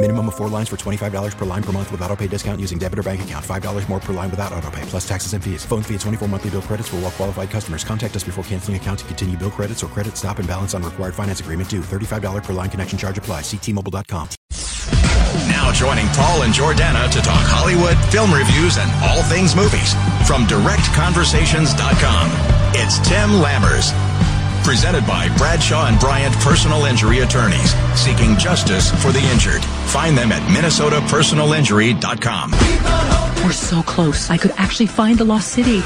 Minimum of four lines for $25 per line per month with auto pay discount using debit or bank account. $5 more per line without auto pay, plus taxes and fees. Phone fee at 24 monthly bill credits for all well qualified customers. Contact us before canceling account to continue bill credits or credit stop and balance on required finance agreement due. $35 per line connection charge apply. Ctmobile.com. Now joining Paul and Jordana to talk Hollywood, film reviews, and all things movies from directconversations.com. It's Tim Lammers. Presented by Bradshaw and Bryant Personal Injury Attorneys, seeking justice for the injured. Find them at minnesotapersonalinjury.com. We're so close. I could actually find the lost city.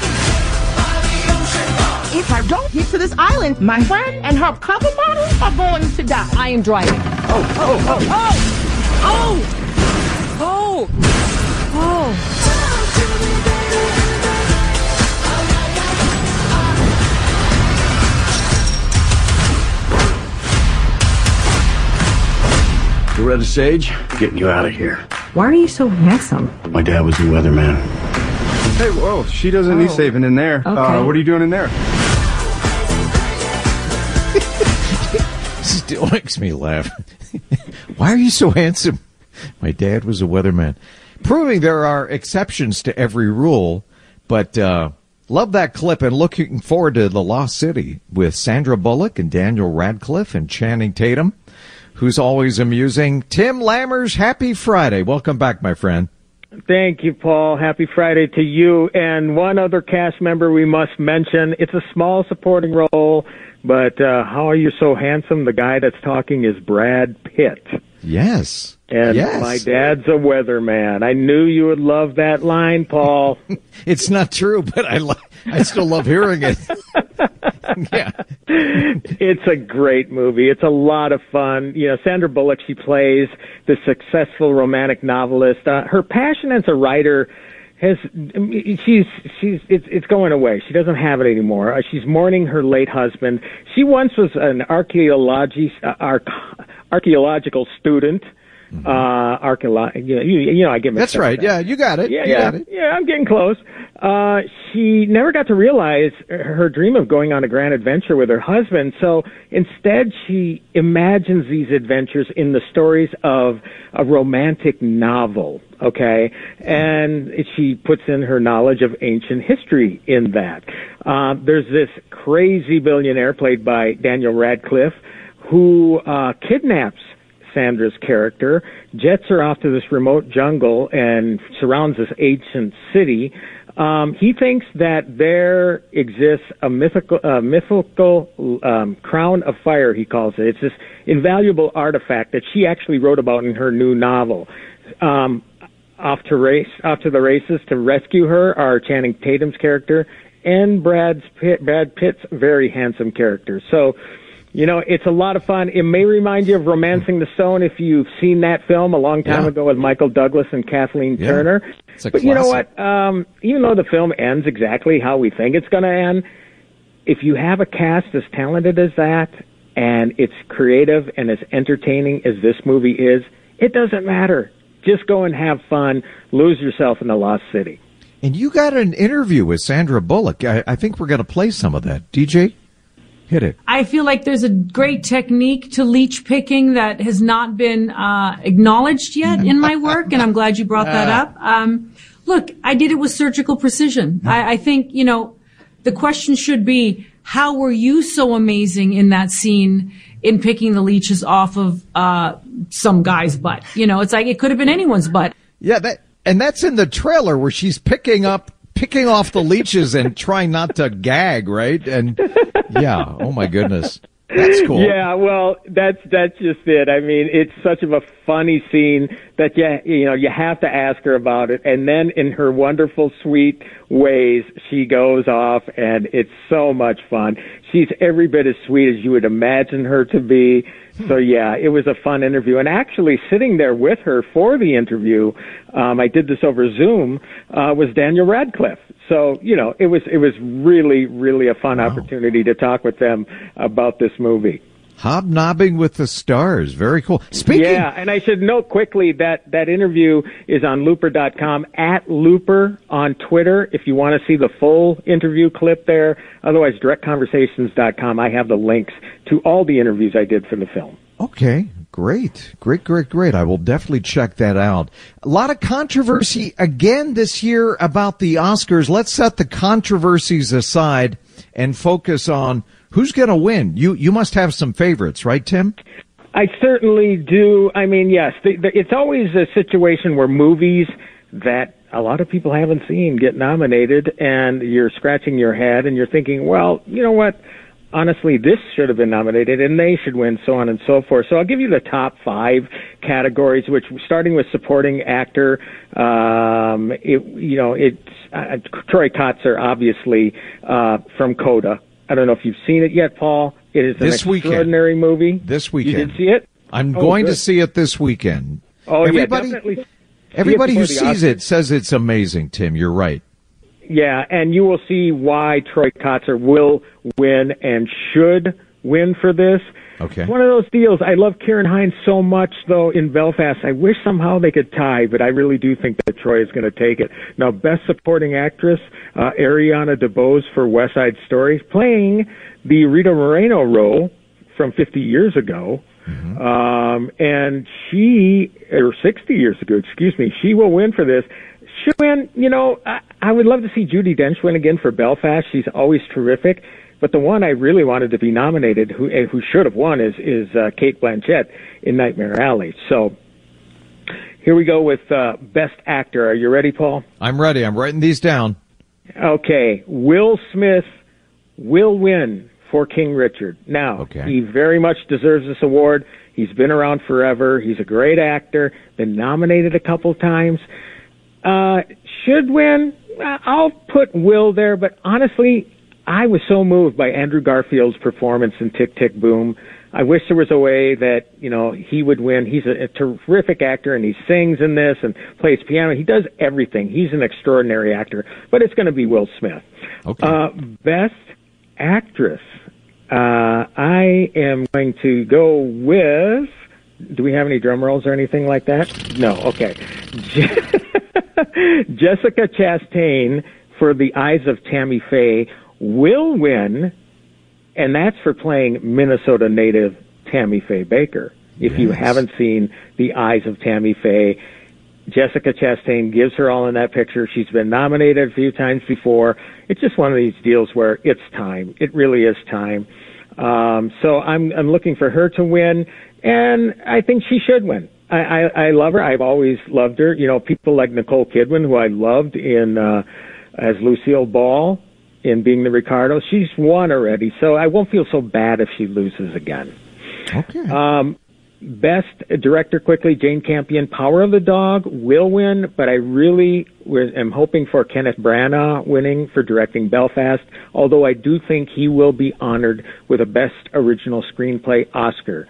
If I don't get to this island, my friend and her cover model are going to die. I am driving. Oh, oh, oh, Oh! Oh! Oh! oh. Loretta Sage, getting you out of here. Why are you so handsome? My dad was a weatherman. Hey, whoa, she doesn't need Oh. saving in there. Okay. Uh, what are you doing in there? Still makes me laugh. Why are you so handsome? My dad was a weatherman. Proving there are exceptions to every rule, but uh, love that clip and looking forward to The Lost City with Sandra Bullock and Daniel Radcliffe and Channing Tatum, who's always amusing. Tim Lammers, happy Friday. Welcome back, my friend. Thank you, Paul. Happy Friday to you. And one other cast member we must mention. It's a small supporting role, but uh, how are you so handsome? The guy that's talking is Brad Pitt. Yes. And yes. my dad's a weatherman. I knew you would love that line, Paul. It's not true, but I li- I still love hearing it. yeah. it's a great movie. It's a lot of fun. You know, Sandra Bullock, she plays the successful romantic novelist. Uh, her passion as a writer has she's she's it's it's going away. She doesn't have it anymore. Uh, she's mourning her late husband. She once was an archaeology uh, arch, archaeological student. Uh, archaeolo- you, know, you, you know, I get That's right. that. Yeah, you got it. Yeah, you yeah, got it. yeah. I'm getting close. Uh, she never got to realize her dream of going on a grand adventure with her husband. So instead, she imagines these adventures in the stories of a romantic novel. Okay, and she puts in her knowledge of ancient history in that. Uh, there's this crazy billionaire played by Daniel Radcliffe who uh, kidnaps Sandra's character, jets her off to this remote jungle and surrounds this ancient city. Um, he thinks that there exists a mythical, mythical um, crown of fire. He calls it. It's this invaluable artifact that she actually wrote about in her new novel. Um, off to race, off to the races to rescue her are Channing Tatum's character and Brad's Pitt, Brad Pitt's very handsome character. So you know, it's a lot of fun. It may remind you of Romancing the Stone if you've seen that film a long time Yeah. ago with Michael Douglas and Kathleen Yeah. Turner. It's a but you know what? Um, even though the film ends exactly how we think it's going to end, if you have a cast as talented as that and it's creative and as entertaining as this movie is, it doesn't matter. Just go and have fun. Lose yourself in the Lost City. And you got an interview with Sandra Bullock. I, I think we're going to play some of that. DJ, hit it. I feel like there's a great technique to leech picking that has not been uh, acknowledged yet in my work, and I'm glad you brought that up. Um, look, I did it with surgical precision. I, I think, you know, the question should be, how were you so amazing in that scene in picking the leeches off of uh, some guy's butt? You know, it's like it could have been anyone's butt. Yeah, that and that's in the trailer where she's picking up picking off the leeches and trying not to gag, right? And yeah, oh my goodness. That's cool. Yeah, well, that's that's just it. I mean, it's such of a funny scene that you you know you have to ask her about it, and then in her wonderful, sweet ways, she goes off, and it's so much fun. She's every bit as sweet as you would imagine her to be. So yeah, it was a fun interview, and actually sitting there with her for the interview, um, I did this over Zoom, uh, was Daniel Radcliffe. So you know, it was it was really really a fun wow. opportunity to talk with them about this movie. Hobnobbing with the stars. Very cool. Speaking. Yeah, and I should note quickly that that interview is on looper.com at looper on Twitter if you want to see the full interview clip there. Otherwise, directconversations.com. I have the links to all the interviews I did for the film. Okay. Great, great, great, great. I will definitely check that out. A lot of controversy again this year about the Oscars. Let's set the controversies aside and focus on who's going to win. You you must have some favorites, right, Tim? I certainly do. I mean, yes, the, the, it's always a situation where movies that a lot of people haven't seen get nominated, and you're scratching your head and you're thinking, well, you know what? honestly, this should have been nominated and they should win, so on and so forth. So I'll give you the top five categories, which starting with supporting actor, um, it, you know, it's uh, Troy Kotsur, obviously, uh, from Coda. I don't know if you've seen it yet, Paul. It is an this extraordinary weekend. movie. This weekend. You did see it? I'm oh, going good. to see it this weekend. Oh, everybody, yeah, definitely. Everybody who sees it says it's amazing, Tim. You're right. Yeah, and you will see why Troy Kotsur will win and should win for this. Okay. One of those deals. I love Ciarán Hinds so much, though, in Belfast. I wish somehow they could tie, but I really do think that Troy is going to take it. Now, Best Supporting Actress, uh, Ariana DeBose for West Side Story, playing the Rita Moreno role from 50 years ago. Mm-hmm. Um, and she, or 60 years ago, excuse me, she will win for this should win. You know, I, I would love to see Judi Dench win again for Belfast. She's always terrific. But the one I really wanted to be nominated, who eh, who should have won, is is uh, Cate Blanchett in Nightmare Alley. So here we go with uh, Best Actor. Are you ready, Paul? I'm ready. I'm writing these down. Okay, Will Smith will win for King Richard. Now, okay. he very much deserves this award. He's been around forever. He's a great actor. Been nominated a couple times. Uh, should win. I'll put Will there, but honestly, I was so moved by Andrew Garfield's performance in Tick Tick Boom. I wish there was a way that you know he would win. He's a, a terrific actor, and he sings in this and plays piano. He does everything. He's an extraordinary actor. But it's going to be Will Smith. Okay. Uh, best actress. Uh, I am going to go with. Do we have any drum rolls or anything like that? No. Okay. Jessica Chastain for The Eyes of Tammy Faye will win, and that's for playing Minnesota native Tammy Faye Bakker. If yes. you haven't seen The Eyes of Tammy Faye, Jessica Chastain gives her all in that picture. She's been nominated a few times before. It's just one of these deals where it's time. It really is time. Um, so I'm I'm looking for her to win, and I think she should win. I, I, I love her. I've always loved her. You know, people like Nicole Kidman, who I loved in uh, as Lucille Ball in Being the Ricardo. She's won already, so I won't feel so bad if she loses again. Okay. Um, best director quickly, Jane Campion. Power of the Dog will win, but I really am hoping for Kenneth Branagh winning for directing Belfast. Although I do think he will be honored with a Best Original Screenplay Oscar.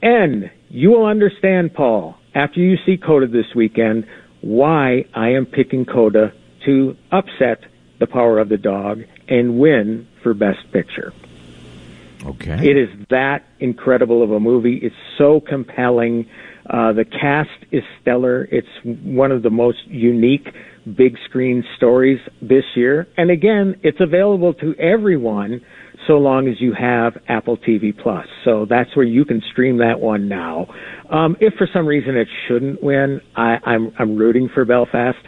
And you will understand, Paul, after you see Coda this weekend, why I am picking Coda to upset The Power of the Dog and win for Best Picture. Okay. It is that incredible of a movie. It's so compelling. Uh, the cast is stellar. It's one of the most unique big screen stories this year. And again, it's available to everyone so long as you have Apple TV Plus. So that's where you can stream that one now. Um, if for some reason it shouldn't win, I, I'm I'm rooting for Belfast.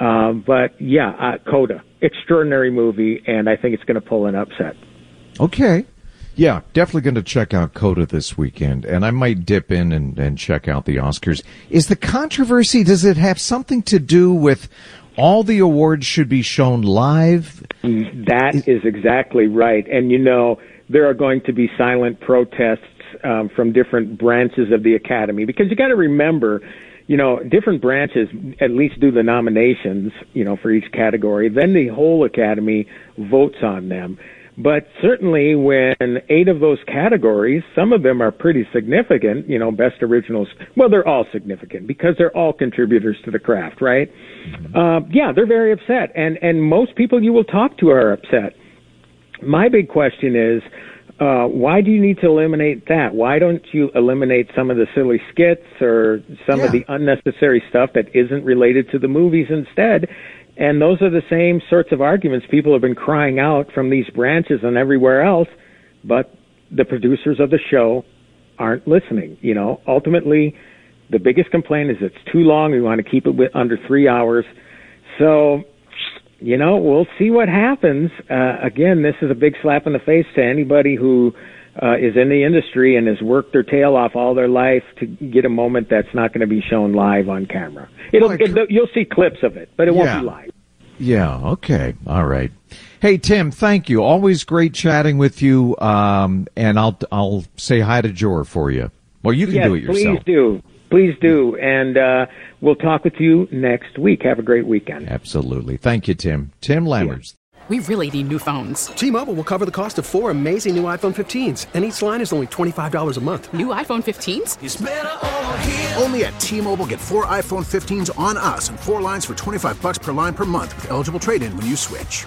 Um, but yeah, uh, Coda, extraordinary movie, and I think it's going to pull an upset. Okay. Yeah, definitely going to check out Coda this weekend, and I might dip in and, and check out the Oscars. Is the controversy, does it have something to do with all the awards should be shown live. That is exactly right. And you know, there are going to be silent protests um, from different branches of the academy because you got to remember, you know, different branches at least do the nominations, you know, for each category. Then the whole academy votes on them. But certainly when eight of those categories, some of them are pretty significant, you know, best originals. Well, they're all significant because they're all contributors to the craft, right? Mm-hmm. Uh, yeah, they're very upset. And, and most people you will talk to are upset. My big question is, uh, why do you need to eliminate that? Why don't you eliminate some of the silly skits or some yeah. of the unnecessary stuff that isn't related to the movies instead? And those are the same sorts of arguments people have been crying out from these branches and everywhere else, but the producers of the show aren't listening. You know, ultimately, the biggest complaint is it's too long. We want to keep it under three hours. So, you know, we'll see what happens. Uh, again, this is a big slap in the face to anybody who uh, is in the industry and has worked their tail off all their life to get a moment that's not going to be shown live on camera. It'll, well, it, you'll see clips of it, but it won't be live. Yeah. Okay. All right. Hey Tim, thank you. Always great chatting with you. Um, and I'll I'll say hi to Jor for you. Well, you can yes, do it yourself. Please do. Please do. And uh, we'll talk with you next week. Have a great weekend. Absolutely. Thank you, Tim. Tim Lammers. We really need new phones. T-Mobile will cover the cost of four amazing new iPhone 15s, and each line is only $25 a month. New iPhone 15s? Only at T-Mobile get four iPhone 15s on us and four lines for 25 bucks per line per month with eligible trade-in when you switch.